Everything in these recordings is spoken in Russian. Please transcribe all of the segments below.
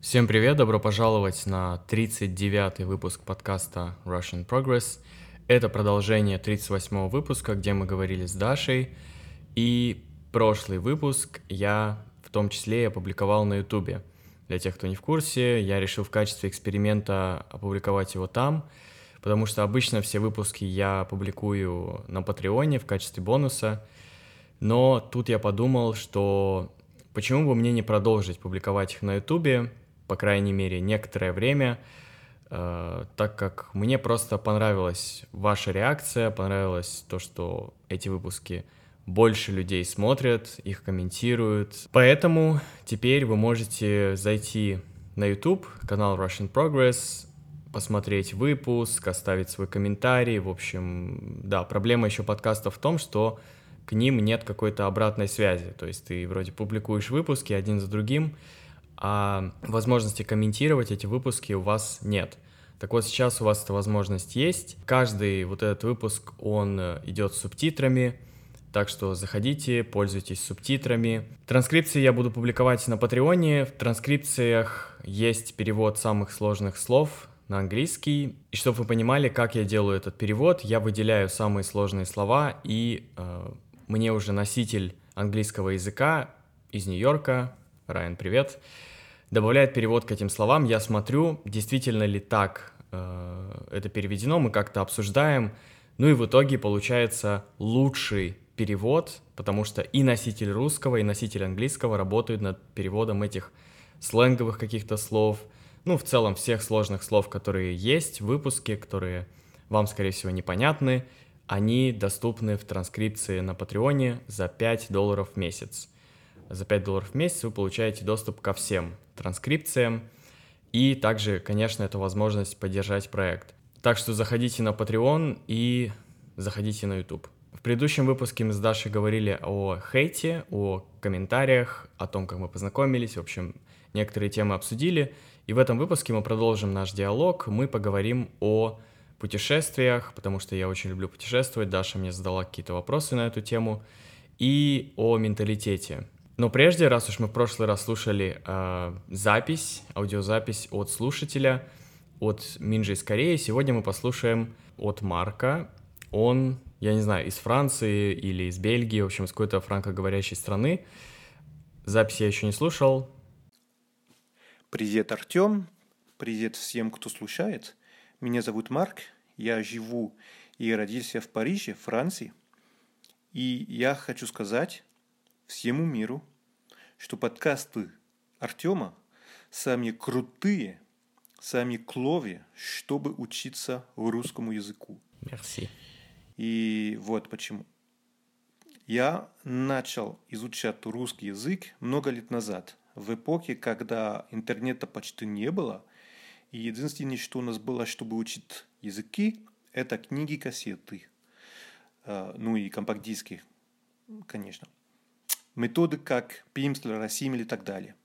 Всем привет, добро пожаловать на 39-й выпуск подкаста Russian Progress. Это продолжение 38-го выпуска, где мы говорили с Дашей. И прошлый выпуск я в том числе опубликовал на Ютубе. Для тех, кто не в курсе, я решил в качестве эксперимента опубликовать его там, потому что обычно все выпуски я публикую на Патреоне в качестве бонуса. Но тут я подумал, что почему бы мне не продолжить публиковать их на Ютубе, по крайней мере, некоторое время, э, так как мне просто понравилась ваша реакция, понравилось то, что эти выпуски больше людей смотрят, их комментируют. Поэтому теперь вы можете зайти на YouTube, канал Russian Progress, посмотреть выпуск, оставить свой комментарий. В общем, да, проблема еще подкаста в том, что к ним нет какой-то обратной связи. То есть ты вроде публикуешь выпуски один за другим, а возможности комментировать эти выпуски у вас нет. Так вот, сейчас у вас эта возможность есть. Каждый вот этот выпуск, он э, идет с субтитрами, так что заходите, пользуйтесь субтитрами. Транскрипции я буду публиковать на Патреоне. В транскрипциях есть перевод самых сложных слов на английский. И чтобы вы понимали, как я делаю этот перевод, я выделяю самые сложные слова, и э, мне уже носитель английского языка из Нью-Йорка, Райан, привет, добавляет перевод к этим словам. Я смотрю, действительно ли так э, это переведено, мы как-то обсуждаем. Ну и в итоге получается лучший перевод, потому что и носитель русского, и носитель английского работают над переводом этих сленговых каких-то слов, ну, в целом всех сложных слов, которые есть в выпуске, которые вам, скорее всего, непонятны, они доступны в транскрипции на Патреоне за 5 долларов в месяц. За 5 долларов в месяц вы получаете доступ ко всем транскрипциям, и также, конечно, это возможность поддержать проект. Так что заходите на Patreon и заходите на YouTube. В предыдущем выпуске мы с Дашей говорили о хейте, о комментариях, о том, как мы познакомились, в общем, некоторые темы обсудили. И в этом выпуске мы продолжим наш диалог, мы поговорим о путешествиях, потому что я очень люблю путешествовать, Даша мне задала какие-то вопросы на эту тему, и о менталитете. Но прежде, раз уж мы в прошлый раз слушали э, запись, аудиозапись от слушателя, от Минджи из Кореи, сегодня мы послушаем от Марка. Он я не знаю, из Франции или из Бельгии, в общем, из какой-то франкоговорящей страны. Запись я еще не слушал. Привет, Артем. Привет всем, кто слушает. Меня зовут Марк. Я живу и родился в Париже, Франции. И я хочу сказать всему миру, что подкасты Артема самые крутые, самые кловые, чтобы учиться русскому языку. Merci. И вот почему. Я начал изучать русский язык много лет назад, в эпохе, когда интернета почти не было, и единственное, что у нас было, чтобы учить языки, это книги, кассеты, а, ну и компакт-диски, конечно. Методы как Пимслер, Росимель и так далее.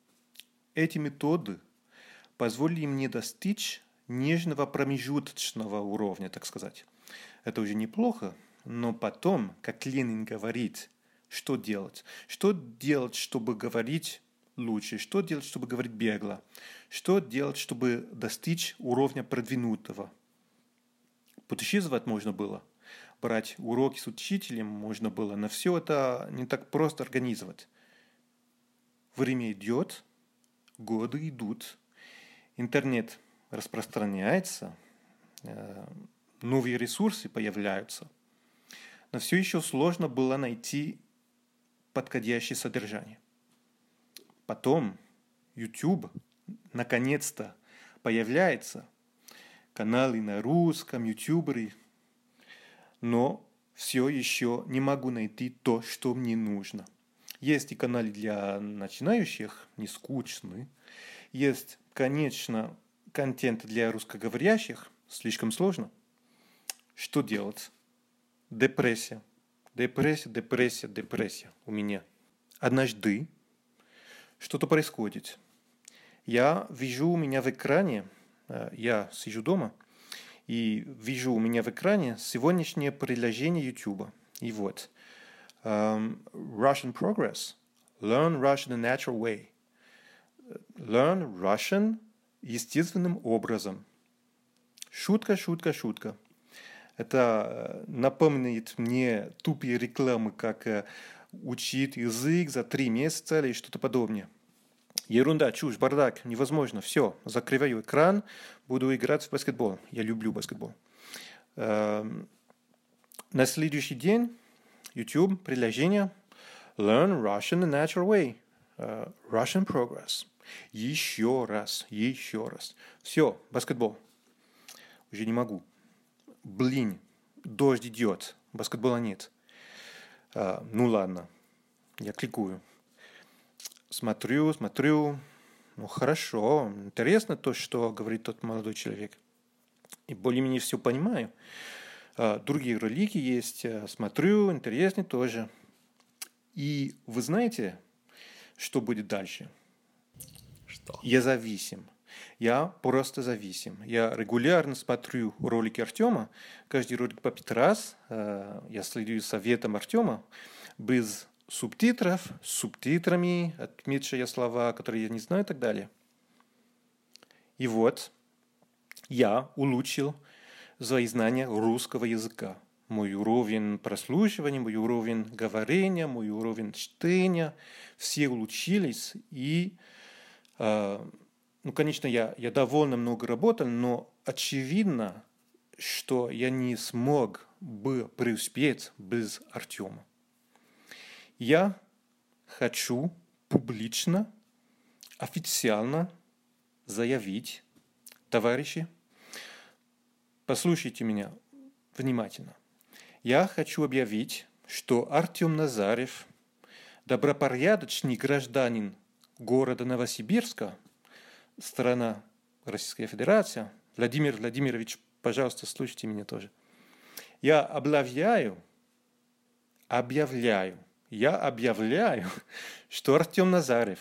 Эти методы позволили мне достичь нежного промежуточного уровня, так сказать. Это уже неплохо, но потом, как Ленин говорит, что делать? Что делать, чтобы говорить лучше? Что делать, чтобы говорить бегло? Что делать, чтобы достичь уровня продвинутого? Путешествовать можно было, брать уроки с учителем можно было, но все это не так просто организовать. Время идет, годы идут, интернет распространяется, э, новые ресурсы появляются, но все еще сложно было найти подходящее содержание. Потом YouTube наконец-то появляется, каналы на русском, ютуберы, но все еще не могу найти то, что мне нужно. Есть и каналы для начинающих, не скучные. Есть, конечно, контент для русскоговорящих, слишком сложно – что делать? Депрессия. Депрессия, депрессия, депрессия у меня. Однажды что-то происходит. Я вижу у меня в экране, э, я сижу дома, и вижу у меня в экране сегодняшнее приложение YouTube. И вот, um, Russian Progress, Learn Russian the Natural Way. learn Russian естественным образом. Шутка, шутка, шутка. Это э, напоминает мне тупые рекламы, как э, учить язык за три месяца или что-то подобное. Ерунда, чушь, бардак, невозможно. Все, закрываю экран, буду играть в баскетбол. Я люблю баскетбол. Эм, на следующий день YouTube, приложение Learn Russian the Natural Way. Uh, Russian Progress. Еще раз, еще раз. Все, баскетбол. Уже не могу. Блин, дождь идет, баскетбола нет. Uh, ну ладно, я кликую. Смотрю, смотрю. Ну хорошо, интересно то, что говорит тот молодой человек. И более-менее все понимаю. А, другие ролики есть, э, смотрю, интересно тоже. И вы знаете, что будет дальше? Что? Я зависим. Я просто зависим. Я регулярно смотрю ролики Артема, каждый ролик по пять раз. Э, я следую советам Артема без субтитров, с субтитрами, отмечая слова, которые я не знаю и так далее. И вот я улучшил свои знания русского языка. Мой уровень прослушивания, мой уровень говорения, мой уровень чтения, все улучшились. И, э, ну, конечно, я, я довольно много работал, но очевидно, что я не смог бы преуспеть без Артема. Я хочу публично, официально заявить, товарищи, Послушайте меня внимательно. Я хочу объявить, что Артем Назарев, добропорядочный гражданин города Новосибирска, страна Российская Федерация, Владимир Владимирович, пожалуйста, слушайте меня тоже. Я объявляю, объявляю, я объявляю, что Артем Назарев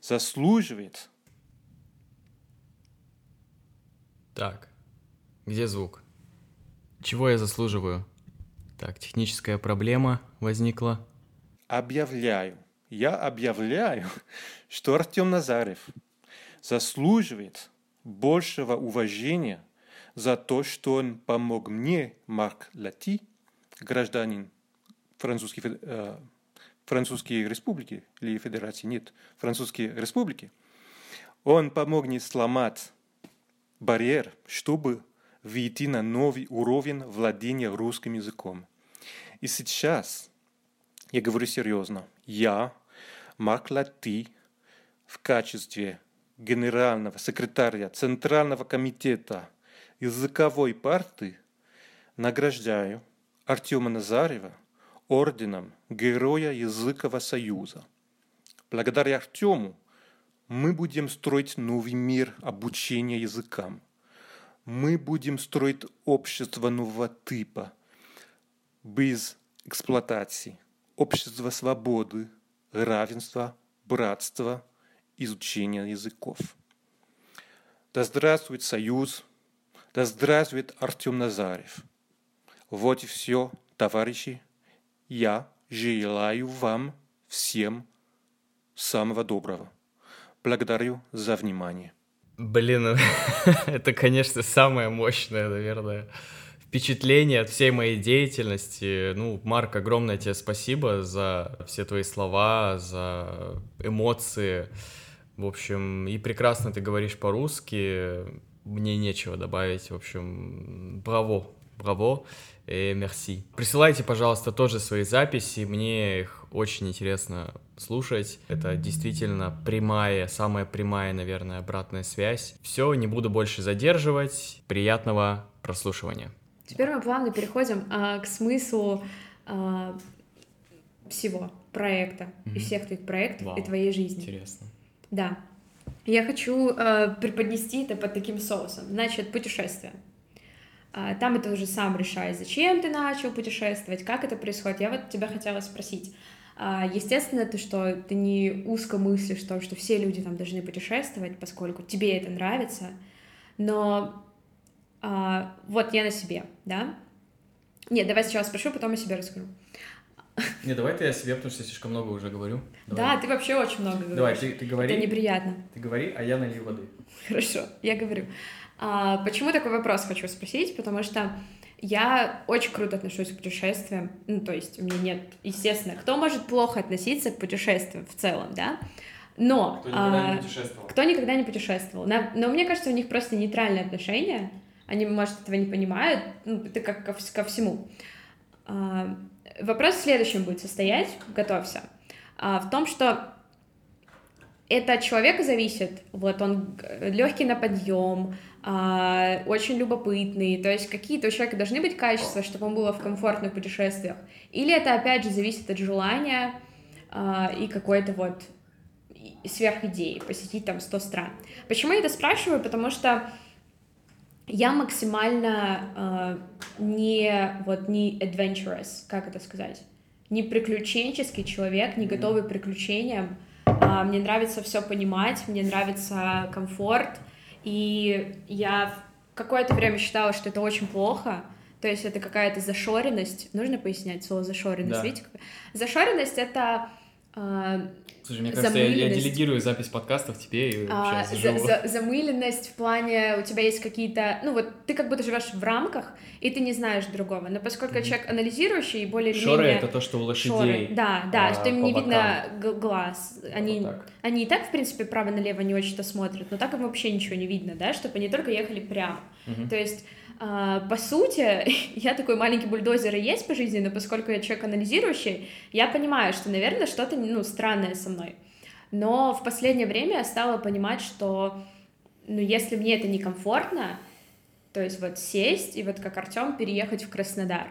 заслуживает. Так, где звук? Чего я заслуживаю? Так, техническая проблема возникла. Объявляю, я объявляю, что Артем Назарев заслуживает большего уважения за то, что он помог мне, Марк Лати, гражданин французской, э, французской республики или федерации, нет, французской республики. Он помог мне сломать барьер, чтобы выйти на новый уровень владения русским языком. И сейчас, я говорю серьезно, я, Марк Латти, в качестве генерального секретаря Центрального комитета языковой партии награждаю Артема Назарева орденом Героя Языкового Союза. Благодаря Артему мы будем строить новый мир обучения языкам – мы будем строить общество нового типа, без эксплуатации, общество свободы, равенства, братства, изучения языков. Да здравствует Союз, да здравствует Артем Назарев. Вот и все, товарищи. Я желаю вам всем самого доброго. Благодарю за внимание. Блин, это, конечно, самое мощное, наверное, впечатление от всей моей деятельности. Ну, Марк, огромное тебе спасибо за все твои слова, за эмоции. В общем, и прекрасно ты говоришь по-русски. Мне нечего добавить. В общем, браво, браво мерси. Присылайте, пожалуйста, тоже свои записи. Мне их очень интересно слушать. Это действительно прямая, самая прямая, наверное, обратная связь. Все, не буду больше задерживать. Приятного прослушивания. Теперь мы плавно переходим а, к смыслу а, всего проекта mm-hmm. и всех твоих проектов Вау, и твоей жизни. Интересно. Да. Я хочу э, преподнести это под таким соусом. Значит, путешествие. Э, там это уже сам решаешь, зачем ты начал путешествовать, как это происходит. Я вот тебя хотела спросить, а, естественно, ты что, ты не узко мыслишь то, что все люди там должны путешествовать, поскольку тебе это нравится, но а, вот я на себе, да? Нет, давай сначала спрошу, потом о себе расскажу. Не, давай ты о себе, потому что я слишком много уже говорю. Давай. Да, ты вообще очень много говоришь. Давай, ты, ты говори. Это неприятно. Ты говори, а я налью воды. Хорошо, я говорю. А, почему такой вопрос хочу спросить? Потому что я очень круто отношусь к путешествиям. Ну, то есть у меня нет, естественно, кто может плохо относиться к путешествиям в целом, да? Но... Кто никогда а, не путешествовал. Кто никогда не путешествовал. Но, но мне кажется, у них просто нейтральное отношение. Они, может, этого не понимают. Ну, это как ко, ко всему. А, вопрос в следующем будет состоять, готовься. А, в том, что это от человека зависит. Вот он легкий на подъем, очень любопытный. То есть какие-то у человека должны быть качества, чтобы он был в комфортных путешествиях. Или это опять же зависит от желания а, и какой-то вот сверхидеи посетить там 100 стран. Почему я это спрашиваю? Потому что я максимально э, не вот не adventurous, как это сказать, не приключенческий человек, не готовый к приключениям. Э, мне нравится все понимать, мне нравится комфорт, и я какое-то время считала, что это очень плохо. То есть это какая-то зашоренность. Нужно пояснять слово зашоренность, да. видите? Зашоренность это э, Слушай, мне кажется, я, я делегирую запись подкастов тебе и а, за, за, Замыленность в плане, у тебя есть какие-то... Ну вот ты как будто живешь в рамках, и ты не знаешь другого. Но поскольку mm-hmm. человек анализирующий и более Шоры — это то, что у лошадей. Шоры, да, да, а, что им не видно глаз. Они, вот они и так, в принципе, право-налево не очень-то смотрят, но так им вообще ничего не видно, да, чтобы они только ехали прямо. Mm-hmm. То есть по сути, я такой маленький бульдозер и есть по жизни, но поскольку я человек анализирующий, я понимаю, что, наверное, что-то ну, странное со мной. Но в последнее время я стала понимать, что ну, если мне это некомфортно, то есть вот сесть и вот как Артем переехать в Краснодар,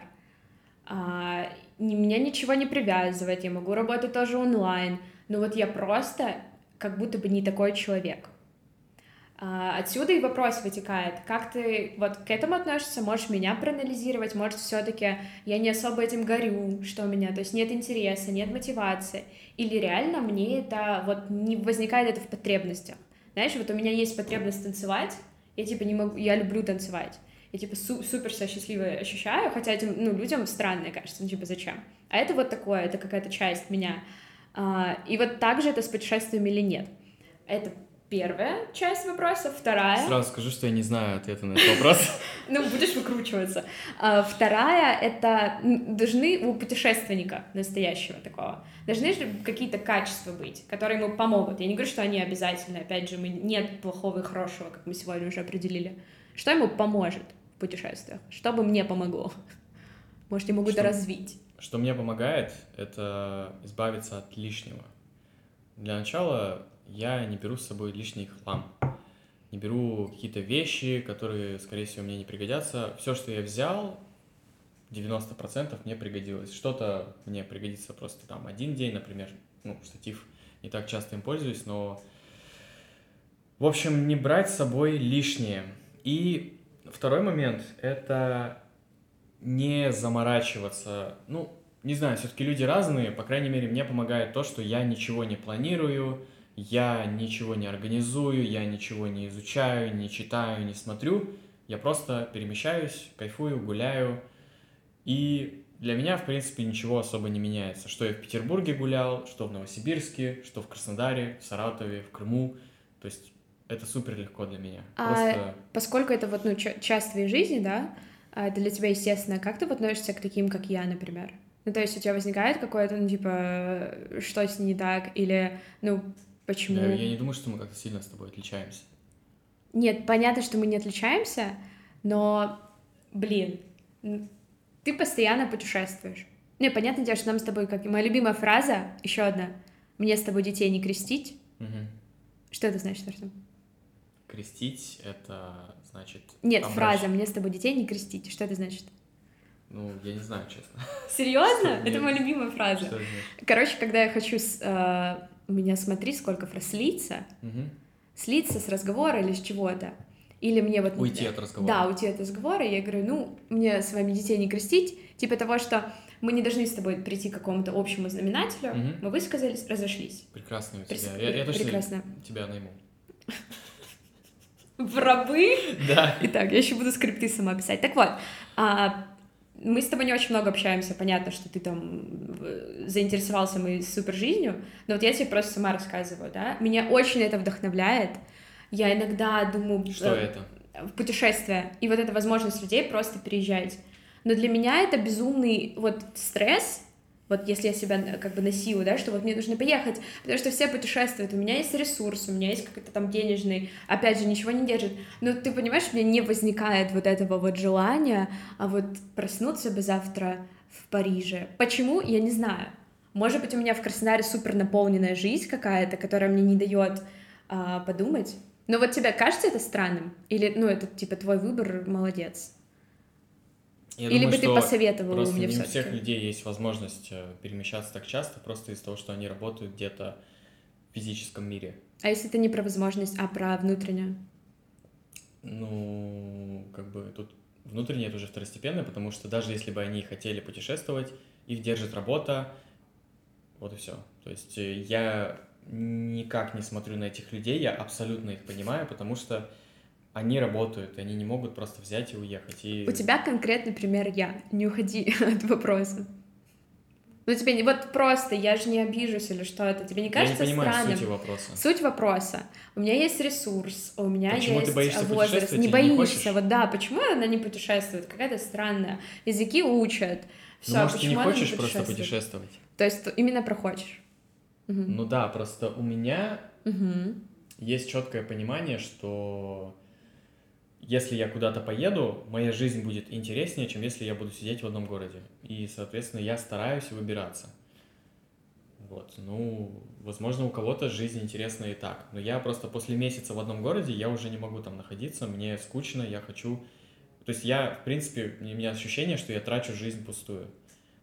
а, меня ничего не привязывает, я могу работать тоже онлайн, но вот я просто как будто бы не такой человек. А, отсюда и вопрос вытекает, как ты вот к этому относишься, можешь меня проанализировать, может, все-таки я не особо этим горю, что у меня, то есть нет интереса, нет мотивации, или реально мне это вот не возникает это в потребностях. Знаешь, вот у меня есть потребность танцевать, я типа не могу, я люблю танцевать, я типа су- супер себя счастливо ощущаю, хотя этим, ну, людям странно кажется, ну, типа зачем? А это вот такое, это какая-то часть меня. А, и вот так же это с путешествиями или нет. Это первая часть вопроса, вторая... Сразу скажу, что я не знаю ответа на этот вопрос. Ну, будешь выкручиваться. А, вторая — это должны у путешественника настоящего такого, должны же какие-то качества быть, которые ему помогут. Я не говорю, что они обязательны, опять же, нет плохого и хорошего, как мы сегодня уже определили. Что ему поможет в путешествиях? Что бы мне помогло? Может, я могу это развить? Что мне помогает, это избавиться от лишнего. Для начала я не беру с собой лишний хлам. Не беру какие-то вещи, которые, скорее всего, мне не пригодятся. Все, что я взял, 90% мне пригодилось. Что-то мне пригодится просто там один день, например. Ну, штатив не так часто им пользуюсь, но... В общем, не брать с собой лишнее. И второй момент — это не заморачиваться. Ну, не знаю, все-таки люди разные. По крайней мере, мне помогает то, что я ничего не планирую, я ничего не организую, я ничего не изучаю, не читаю, не смотрю, я просто перемещаюсь, кайфую, гуляю, и для меня, в принципе, ничего особо не меняется. Что я в Петербурге гулял, что в Новосибирске, что в Краснодаре, в Саратове, в Крыму. То есть это супер легко для меня. А Просто... поскольку это вот ну, часть твоей жизни, да, а это для тебя естественно, как ты относишься к таким, как я, например? Ну, то есть у тебя возникает какое-то, ну, типа, что с ней не так, или, ну, Почему? Я, я не думаю, что мы как-то сильно с тобой отличаемся. Нет, понятно, что мы не отличаемся, но, блин, ты постоянно путешествуешь. Не, понятно дело, что нам с тобой, как моя любимая фраза, еще одна, мне с тобой детей не крестить. Угу. Что это значит, Артем? Крестить — это значит... Нет, фраза «мне с тобой детей не крестить». Что это значит? Ну, я не знаю, честно. Серьезно? Это моя любимая фраза. Короче, когда я хочу э, у меня смотри, сколько фраз слиться, угу. слиться с разговора или с чего-то. Или мне вот... Уйти от разговора. Да, уйти от разговора. Я говорю, ну, мне с вами детей не крестить. Типа того, что мы не должны с тобой прийти к какому-то общему знаменателю. Угу. Мы высказались, разошлись. Прекрасно у тебя. Прес... Я, я точно Прекрасно. тебя найму. В рабы? Да. Итак, я еще буду скрипты сама писать. Так вот, а, мы с тобой не очень много общаемся, понятно, что ты там э, заинтересовался моей супер жизнью, но вот я тебе просто сама рассказываю, да, меня очень это вдохновляет, я иногда думаю... Что э, это? В путешествие, и вот эта возможность людей просто переезжать. Но для меня это безумный вот стресс, вот если я себя э, как бы насилую, да, что вот мне нужно поехать, потому что все путешествуют, у меня есть ресурс, у меня есть какой-то там денежный, опять же, ничего не держит, но ты понимаешь, у меня не возникает вот этого вот желания, а вот проснуться бы завтра в Париже. Почему? Я не знаю. Может быть, у меня в Краснодаре супер наполненная жизнь какая-то, которая мне не дает а, подумать. Но вот тебе кажется это странным? Или, ну, это типа твой выбор, молодец? Я Или думаю, бы ты посоветовал просто мне не у всех людей есть возможность э, перемещаться так часто, просто из-за того, что они работают где-то в физическом мире. А если это не про возможность, а про внутреннее? Ну, как бы тут внутреннее это уже второстепенно, потому что даже если бы они хотели путешествовать, их держит работа, вот и все. То есть э, я никак не смотрю на этих людей, я абсолютно их понимаю, потому что они работают, они не могут просто взять и уехать. И... У тебя конкретный пример я. Не уходи от вопроса. Ну, тебе не вот просто, я же не обижусь или что это. Тебе не кажется я не понимаю странным? суть вопроса. Суть вопроса. У меня есть ресурс, у меня почему есть ты боишься возраст. Не боишься, не вот да, почему она не путешествует? Какая-то странная. Языки учат. Все, ну, может, почему ты не хочешь не просто путешествовать? То есть именно прохочешь. Угу. Ну да, просто у меня угу. есть четкое понимание, что если я куда-то поеду, моя жизнь будет интереснее, чем если я буду сидеть в одном городе. И, соответственно, я стараюсь выбираться. Вот, ну, возможно, у кого-то жизнь интересна и так. Но я просто после месяца в одном городе, я уже не могу там находиться, мне скучно, я хочу... То есть я, в принципе, у меня ощущение, что я трачу жизнь пустую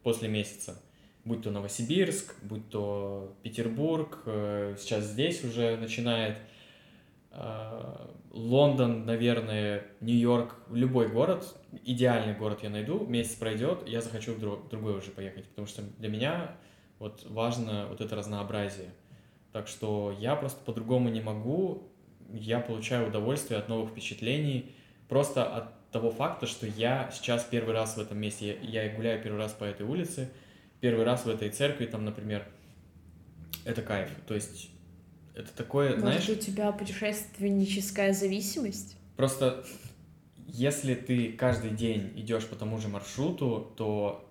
после месяца. Будь то Новосибирск, будь то Петербург, э, сейчас здесь уже начинает Лондон, наверное, Нью-Йорк, любой город, идеальный город я найду, месяц пройдет, я захочу в друг, другой уже поехать, потому что для меня вот важно вот это разнообразие. Так что я просто по-другому не могу, я получаю удовольствие от новых впечатлений, просто от того факта, что я сейчас первый раз в этом месте, я, я гуляю первый раз по этой улице, первый раз в этой церкви, там, например, это кайф. То есть это такое, Может, знаешь... у тебя путешественническая зависимость? Просто если ты каждый день идешь по тому же маршруту, то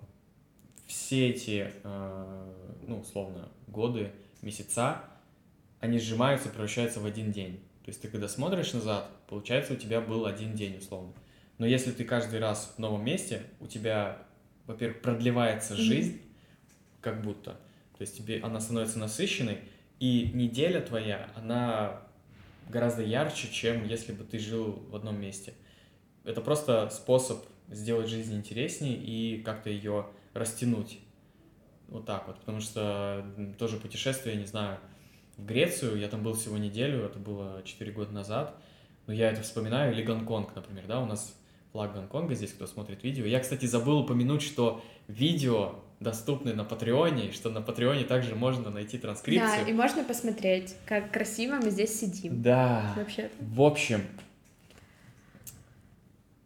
все эти, э, ну, условно, годы, месяца, они сжимаются, превращаются в один день. То есть ты когда смотришь назад, получается, у тебя был один день, условно. Но если ты каждый раз в новом месте, у тебя, во-первых, продлевается жизнь, mm-hmm. как будто. То есть тебе она становится насыщенной, и неделя твоя, она гораздо ярче, чем если бы ты жил в одном месте. Это просто способ сделать жизнь интереснее и как-то ее растянуть. Вот так вот. Потому что тоже путешествие, не знаю, в Грецию, я там был всего неделю, это было 4 года назад, но я это вспоминаю, или Гонконг, например, да, у нас флаг Гонконга здесь, кто смотрит видео. Я, кстати, забыл упомянуть, что видео доступны на Патреоне, что на Патреоне также можно найти транскрипцию. Да, и можно посмотреть, как красиво мы здесь сидим. Да. Вообще. В общем,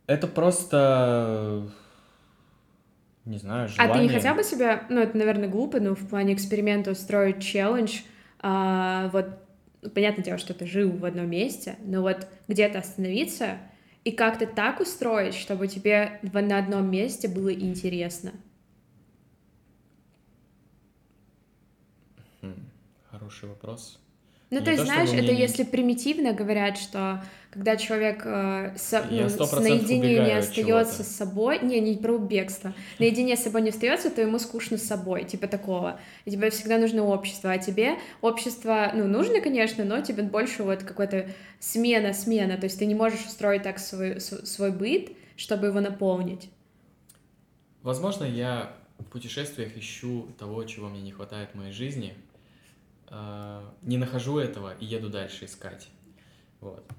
это просто не знаю, желание. А ты не хотел бы себя, ну это, наверное, глупо, но в плане эксперимента устроить челлендж, а, вот, понятное дело, что ты жил в одном месте, но вот где-то остановиться и как-то так устроить, чтобы тебе на одном месте было интересно. Хороший вопрос. Ну, не то есть, знаешь, это если примитивно говорят, что когда человек э, со, ну, с наедине не остается с собой, не, не про бегство, наедине с собой не остается, то ему скучно с собой, типа такого. И тебе всегда нужно общество, а тебе общество, ну, нужно, конечно, но тебе больше вот какой-то смена, смена, то есть ты не можешь устроить так свой, свой быт, чтобы его наполнить. Возможно, я в путешествиях ищу того, чего мне не хватает в моей жизни, не нахожу этого и еду дальше искать. Вот.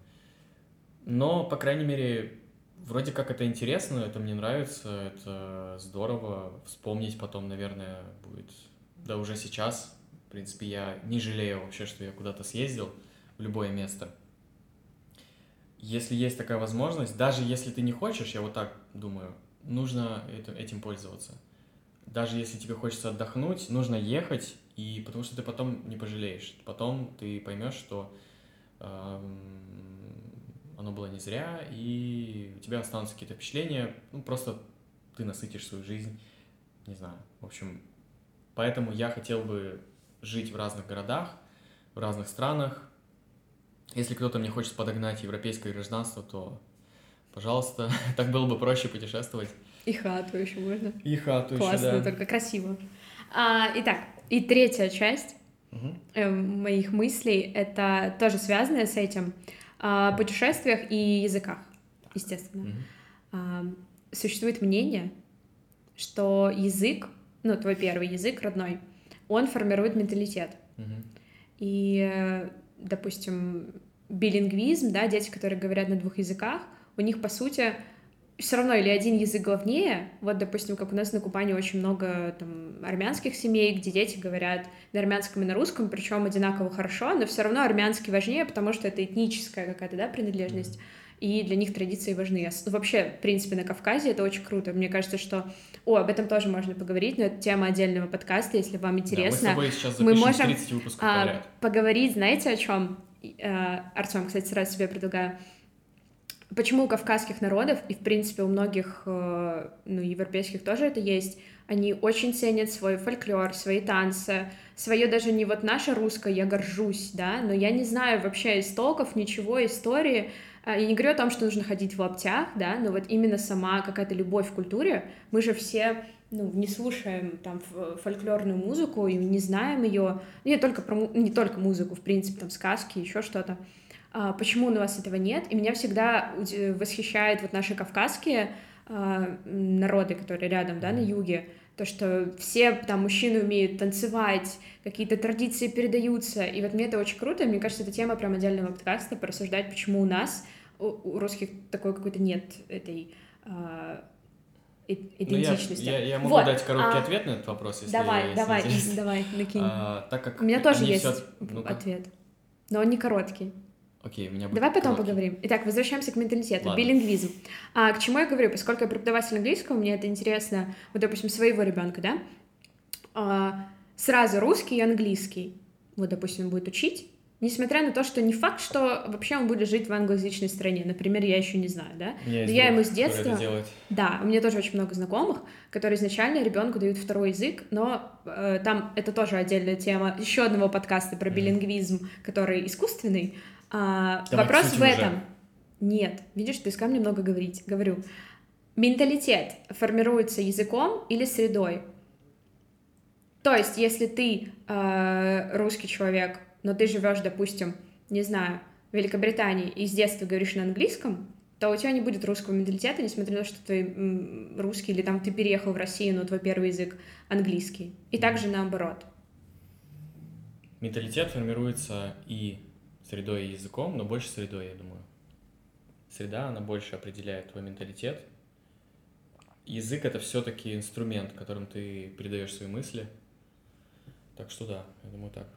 Но, по крайней мере, вроде как это интересно, это мне нравится, это здорово. Вспомнить потом, наверное, будет... Да уже сейчас, в принципе, я не жалею вообще, что я куда-то съездил в любое место. Если есть такая возможность, даже если ты не хочешь, я вот так думаю, нужно этим пользоваться. Даже если тебе хочется отдохнуть, нужно ехать, и потому что ты потом не пожалеешь. Потом ты поймешь, что э, оно было не зря, и у тебя останутся какие-то впечатления, ну, просто ты насытишь свою жизнь, не знаю. В общем, поэтому я хотел бы жить в разных городах, в разных странах. Если кто-то мне хочет подогнать европейское гражданство, то пожалуйста, так было бы проще путешествовать. И хату еще можно. И хату Классно, еще, да. только красиво. А, итак, и третья часть э, моих мыслей, это тоже связанное с этим, о путешествиях и языках, естественно. А, существует мнение, что язык, ну, твой первый язык родной, он формирует менталитет. Мгм. И, допустим, билингвизм, да, дети, которые говорят на двух языках, у них, по сути, все равно или один язык главнее. Вот, допустим, как у нас на Кубани очень много там армянских семей, где дети говорят на армянском и на русском, причем одинаково хорошо, но все равно армянский важнее, потому что это этническая какая-то, да, принадлежность. И для них традиции важны. С- Вообще, в принципе, на Кавказе это очень круто. Мне кажется, что... О, об этом тоже можно поговорить, но это тема отдельного подкаста, если вам Да, мы с интересно. тобой сейчас мы можем, 30 выпусков а, поговорить, знаете, о чем? Артем, кстати, сразу себе предлагаю. Почему у кавказских народов, и в принципе у многих э, ну, европейских тоже это есть, они очень ценят свой фольклор, свои танцы, свое даже не вот наше русское, я горжусь, да, но я не знаю вообще истоков, ничего, истории. А, Я не говорю о том, что нужно ходить в лаптях, да, но вот именно сама какая-то любовь к культуре, мы же все ну, не слушаем там фольклорную музыку и не знаем ее, не только про не только музыку, в принципе, там сказки, еще что-то. А, почему у нас этого нет? И меня всегда восхищает вот наши кавказские а, народы, которые рядом, да, на юге, то, что все там мужчины умеют танцевать, какие-то традиции передаются, и вот мне это очень круто, мне кажется, это тема прям отдельного подкаста, порассуждать, почему у нас, у, у русских такой какой-то нет этой а, Ну, я, идентичности. я, я могу Вот, дать короткий а, ответ на этот вопрос, если Давай, если давай, интересно. давай, накинь. А, так как У меня тоже есть всё- ну-ка. ответ, но он не короткий. Окей, у меня будет Давай потом короткий. поговорим. Итак, возвращаемся к менталитету, Ладно. билингвизм. А, к чему я говорю? Поскольку я преподаватель английского, мне это интересно, вот, допустим, своего ребенка, да, а, сразу русский и английский, вот, допустим, он будет учить, несмотря на то, что не факт, что вообще он будет жить в англоязычной стране. Например, я еще не знаю, да? У меня Но я друг, ему с детства... Да, у меня тоже очень много знакомых, которые изначально ребенку дают второй язык, но э, там это тоже отдельная тема еще одного подкаста про билингвизм, который искусственный. А, Давай вопрос в уже. этом. Нет, видишь, ты ко мне много говорить. Говорю, менталитет формируется языком или средой. То есть, если ты э, русский человек, но ты живешь, допустим, не знаю, в Великобритании и с детства говоришь на английском, то у тебя не будет русского менталитета, несмотря на то, что ты русский, или там ты переехал в Россию, но твой первый язык английский. И также наоборот. Менталитет формируется и средой, и языком, но больше средой, я думаю. Среда, она больше определяет твой менталитет. Язык — это все-таки инструмент, которым ты передаешь свои мысли. Так что да, я думаю так.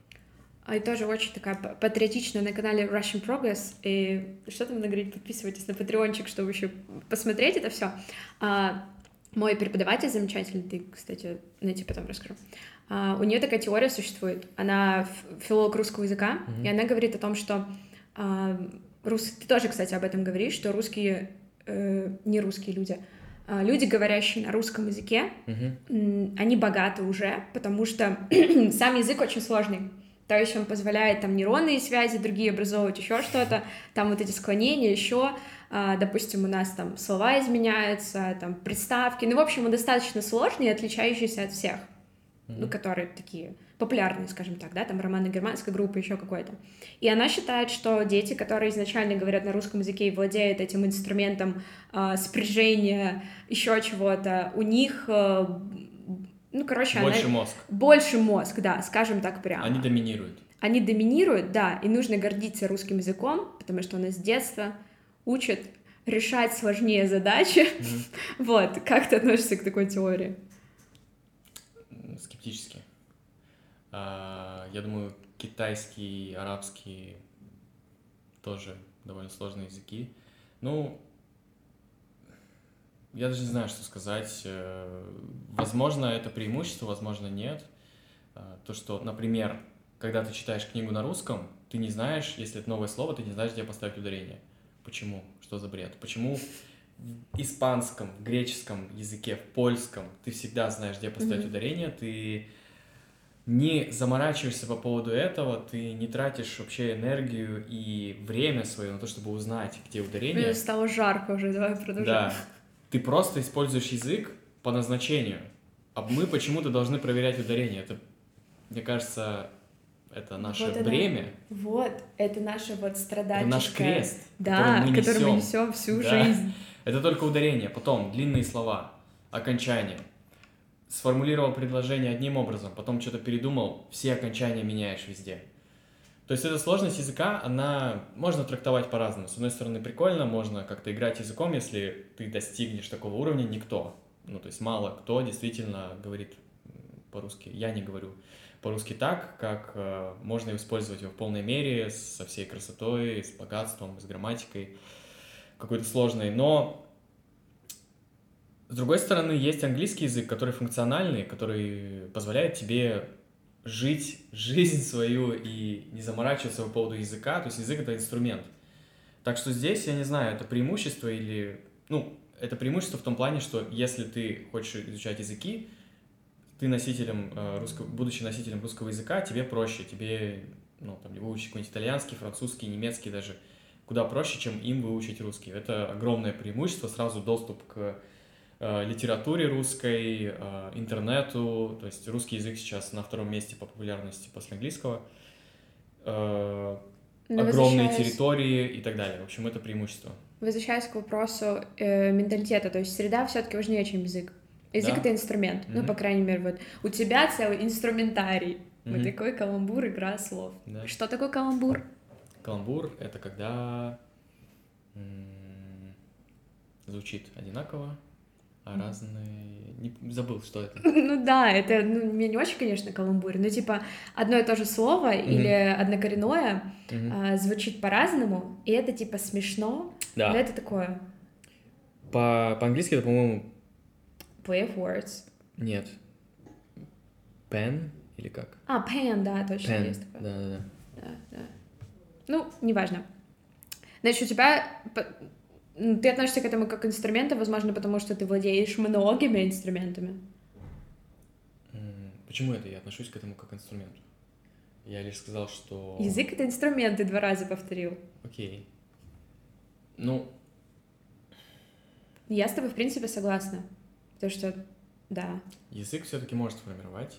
А и тоже очень такая патриотичная на канале Russian Progress. И что там говорить? Подписывайтесь на патреончик, чтобы еще посмотреть это все. мой преподаватель замечательный, ты, кстати, на тебе потом расскажу. А, у нее такая теория существует. Она филолог русского языка, Мгм. и она говорит о том, что а, рус... ты тоже, кстати, об этом говоришь, что русские, э, не русские люди, а, люди, говорящие на русском языке, м, они богаты уже, потому что сам язык очень сложный. То есть он позволяет там нейронные связи другие образовывать, еще что-то, там вот эти склонения, еще, допустим, у нас там слова изменяются, там приставки, ну, в общем, он достаточно сложный и отличающийся от всех, ну, Мгм. которые такие популярные, скажем так, да, там романы германской группы, еще какой-то. И она считает, что дети, которые изначально говорят на русском языке и владеют этим инструментом а, спряжения, еще чего-то, у них, э, ну, короче, Больше она... мозг. Больше мозг, да, скажем так прямо. Они доминируют. Они доминируют, да, и нужно гордиться русским языком, потому что у нас с детства учат решать сложнее задачи. Мгм. Вот, как ты относишься к такой теории? Скептически. А, Я думаю, китайский, арабский тоже довольно сложные языки. Ну, я даже не знаю, что сказать. Э, возможно, это преимущество, возможно, нет. Э, то, что, например, когда ты читаешь книгу на русском, ты не знаешь, если это новое слово, ты не знаешь, где поставить ударение. Почему? Что за бред? Почему испанском, в греческом языке, в польском ты всегда знаешь, где поставить mm-hmm. ударение, ты не заморачиваешься по поводу этого, ты не тратишь вообще энергию и время свое на то, чтобы узнать, где ударение. Мне стало жарко уже, давай продолжим. Да. Ты просто используешь язык по назначению. А мы почему-то должны проверять ударение. Это, мне кажется, это наше вот бремя. Это, вот, это наше вот страдательское... Это наш крест, да, который мы несем, который мы несем всю да. жизнь. Это только ударение. Потом длинные слова, окончания. Сформулировал предложение одним образом, потом что-то передумал, все окончания меняешь везде. То есть эта сложность языка, она можно трактовать по-разному. С одной стороны, прикольно, можно как-то играть языком, если ты достигнешь такого уровня, никто. Ну, то есть мало кто действительно говорит по-русски. Я не говорю по-русски так, как э, можно использовать его в полной мере, со всей красотой, с богатством, с грамматикой какой-то сложной. Но, с другой стороны, есть английский язык, который функциональный, который позволяет тебе жить жизнь свою и не заморачиваться по поводу языка. То есть язык — это инструмент. Так что здесь, я не знаю, это преимущество или... Ну, это преимущество в том плане, что если ты хочешь изучать языки, ты носителем э, русского, будучи носителем русского языка, тебе проще, тебе, ну, там, выучить какой-нибудь итальянский, французский, немецкий даже, куда проще, чем им выучить русский. Это огромное преимущество, сразу доступ к э, литературе русской, э, интернету, то есть русский язык сейчас на втором месте по популярности после английского, э, ну, огромные возвращаясь... территории и так далее. В общем, это преимущество. Возвращаясь к вопросу э, менталитета, то есть среда все-таки важнее, чем язык. Язык да? это инструмент. Mm-hmm. Ну, по крайней мере, вот у тебя целый инструментарий. Mm-hmm. Вот такой каламбур, игра слов. Да. Что такое каламбур? Каламбур это когда звучит одинаково, а разные. Не забыл, что это. Ну да, это ну, мне не очень, конечно, каламбур, но типа одно и то же слово mm-hmm. или однокоренное mm-hmm. а, звучит по-разному, и это типа смешно. Да. Но это такое. По- по-английски это, по-моему, Play of Words. Нет. Pen или как? А, pen, да, точно pen. есть такое. Да, да, да. Ну, неважно. Значит, у тебя... Ты относишься к этому как к инструменту, возможно, потому что ты владеешь многими инструментами. Почему это я отношусь к этому как к инструменту? Я лишь сказал, что... Язык — это инструмент, ты два раза повторил. Окей. Ну... Я с тобой, в принципе, согласна. Потому что, да. Язык все-таки может формировать,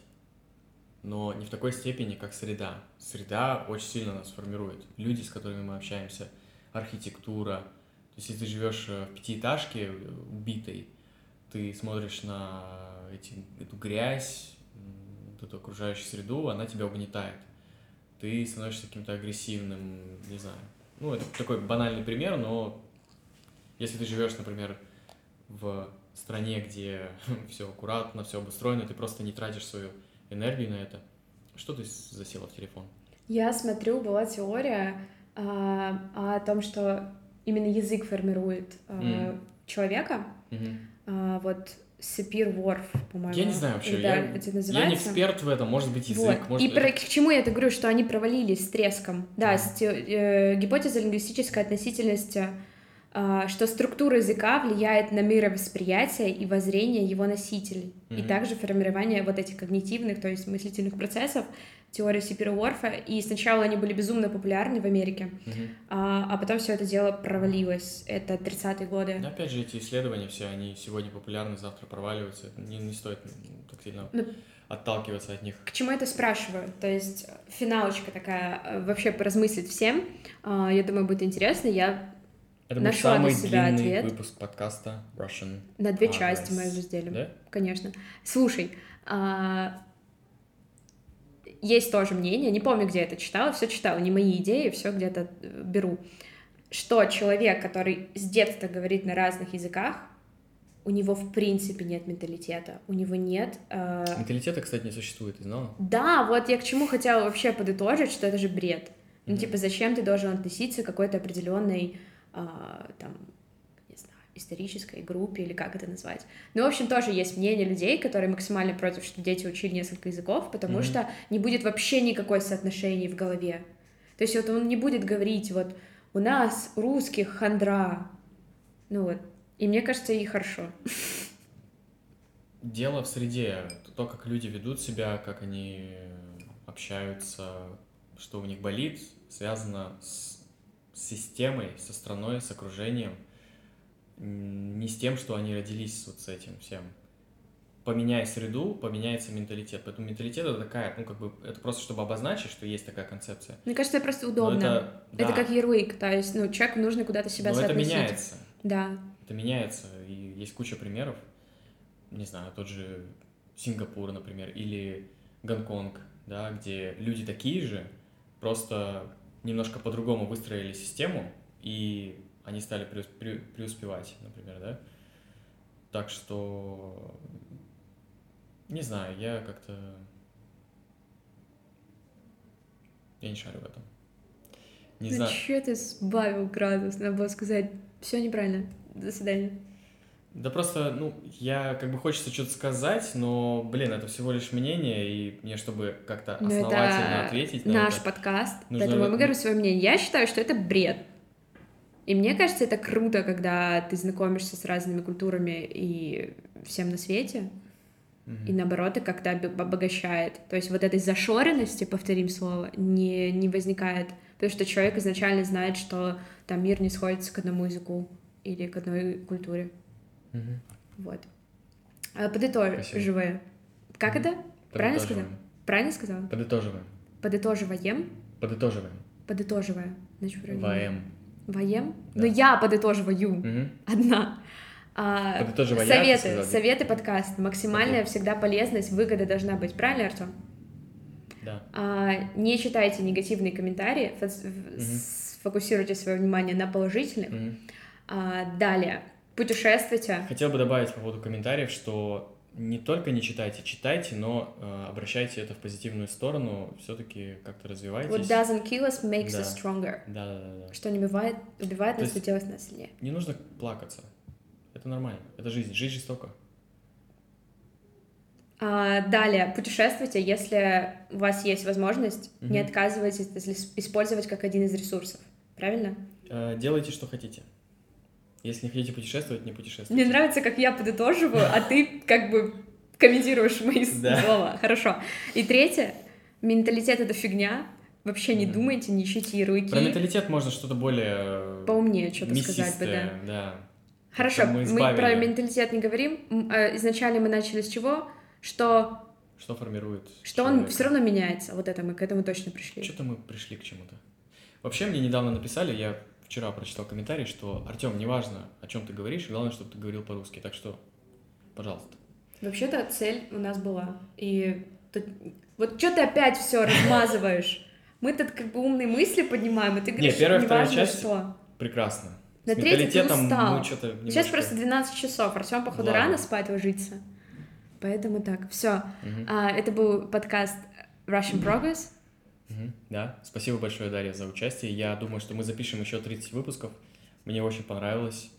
но не в такой степени, как среда. Среда очень сильно нас формирует. Люди, с которыми мы общаемся, архитектура. То есть, если ты живешь э, в пятиэтажке э, убитой, ты смотришь на эти, эту грязь, эту окружающую среду, она тебя угнетает. Ты становишься каким-то агрессивным, не знаю. Ну, это такой банальный пример, но если ты живешь, например, в стране, где все аккуратно, все обустроено, ты просто не тратишь свою энергию на это. Что ты засела в телефон? Я смотрю, была теория а, о том, что именно язык формирует а, mm. человека. Mm-hmm. А, вот Сепир Ворф, по-моему. Я не знаю вообще, да, я, это называется. я не эксперт в этом, может быть, язык. Вот. Может... И про, к чему я это говорю, что они провалились с треском. Да, mm. с, э, гипотеза лингвистической относительности а, что структура языка влияет на мировосприятие и воззрение его носителей, mm-hmm. и также формирование вот этих когнитивных, то есть мыслительных процессов, теория Сипера-Уорфа, и сначала они были безумно популярны в Америке, mm-hmm. а, а потом все это дело провалилось, это 30-е годы. Но опять же, эти исследования все, они сегодня популярны, завтра проваливаются, не, не стоит так сильно... Но... отталкиваться от них. К чему это спрашиваю? То есть финалочка такая, э, вообще поразмыслить всем, а, я думаю, будет интересно. Я это был самый длинный ответ. выпуск подкаста Russian. На две Progress. части мы разделим. Да? Конечно. Слушай, а... есть тоже мнение, не помню, где я это читала, все читала, не мои идеи, все где-то э, беру, что человек, который с детства говорит на разных языках, у него в принципе нет менталитета, у него нет... Э... Менталитета, кстати, не существует, ты знала? Да, вот я к чему хотела вообще подытожить, что это же бред. Mm-hmm. Ну, типа, зачем ты должен относиться к какой-то определенной там, не знаю, исторической группе, или как это назвать. Ну, в общем, тоже есть мнение людей, которые максимально против, что дети учили несколько языков, потому mm-hmm. что не будет вообще никакой соотношений в голове. То есть вот он не будет говорить, вот, у нас русских хандра. Ну вот. И мне кажется, и хорошо. Дело в среде. То, как люди ведут себя, как они общаются, что у них болит, связано с системой, со страной, с окружением, не с тем, что они родились вот с этим всем. Поменяя среду, поменяется менталитет. Поэтому менталитет это такая, ну как бы, это просто чтобы обозначить, что есть такая концепция. Мне кажется, это просто удобно. это, да. это как ярлык, то есть, ну, человеку нужно куда-то себя Но соотносить. это меняется. Да. Это меняется, и есть куча примеров. Не знаю, тот же Сингапур, например, или Гонконг, да, где люди такие же, просто немножко по-другому выстроили систему, и они стали преуспевать, например, да. Так что, не знаю, я как-то... Я не шарю в этом. Не ну, знаю. Че ты сбавил градус? Надо было сказать, все неправильно. До свидания. Да просто, ну, я как бы хочется что-то сказать, но, блин, это всего лишь мнение, и мне, чтобы как-то ну, основательно ответить на наш это, подкаст, нужно... поэтому мы говорим свое мнение. Я считаю, что это бред. И мне кажется, это круто, когда ты знакомишься с разными культурами и всем на свете, mm-hmm. и наоборот, это как-то обогащает. То есть вот этой зашоренности, повторим слово, не, не возникает, потому что человек изначально знает, что там мир не сходится к одному языку или к одной культуре. Угу. Вот. А, подытоживая. Как это? Правильно сказал? Правильно сказал? Подытоживаем. Подытоживаем. Подытоживаем. Подытоживая. Значит, Ваем. Ваем? Да. Но я подытоживаю. Угу. Одна. А, Подытоживая советы, я, советы подкаст. Максимальная okay. всегда полезность, выгода должна быть. Правильно, Артем? Да. А, не читайте негативные комментарии, угу. сфокусируйте свое внимание на положительных. Угу. А, далее путешествуйте. Хотел бы добавить по поводу комментариев, что не только не читайте, читайте, но э, обращайте это в позитивную сторону, все-таки как-то развивайтесь. What doesn't kill us makes да. us stronger. Да, да, да, да. Что не бывает, убивает То нас, делает нас сильнее. Не нужно плакаться. Это нормально. Это жизнь. Жизнь жестока. А, далее, путешествуйте, если у вас есть возможность, угу. не отказывайтесь использовать как один из ресурсов. Правильно? Э, делайте, что хотите. Если не хотите путешествовать, не путешествуйте. Мне нравится, как я подытоживаю, а ты как бы комментируешь мои слова. Хорошо. И третье, менталитет — это фигня. Вообще не думайте, не ищите ярлыки. Про менталитет можно что-то более... Поумнее что-то сказать бы, да. да. Хорошо, мы, мы про менталитет не говорим. А, изначально мы начали с чего? Что... Что формирует Что человека. он все равно меняется. Вот это мы к этому точно пришли. Что-то мы пришли к чему-то. Вообще мне недавно написали, я вчера прочитал комментарий, что Артем, неважно, о чем ты говоришь, главное, чтобы ты говорил по-русски. Так что, пожалуйста. Вообще-то цель у нас была. И тут... вот что ты опять все размазываешь? Мы тут как бы умные мысли поднимаем, и ты говоришь, Нет, первая, вторая часть что. прекрасно. На третьей ты устал. Мы немножко... Сейчас просто 12 часов, Артем, походу, Ладно. рано спать ложится. Поэтому так, все. Угу. А, это был подкаст Russian Progress. Угу, да, спасибо большое, Дарья, за участие. Я думаю, что мы запишем еще 30 выпусков. Мне очень понравилось.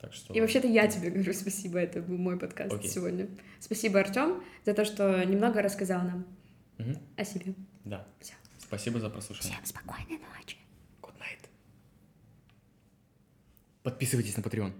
Так что... И вообще-то я тебе говорю спасибо, это был мой подкаст okay. сегодня. Спасибо, Артем, за то, что немного рассказал нам угу. о себе. Да. Все. Спасибо за прослушивание. Всем спокойной ночи. Good night. Подписывайтесь на Patreon.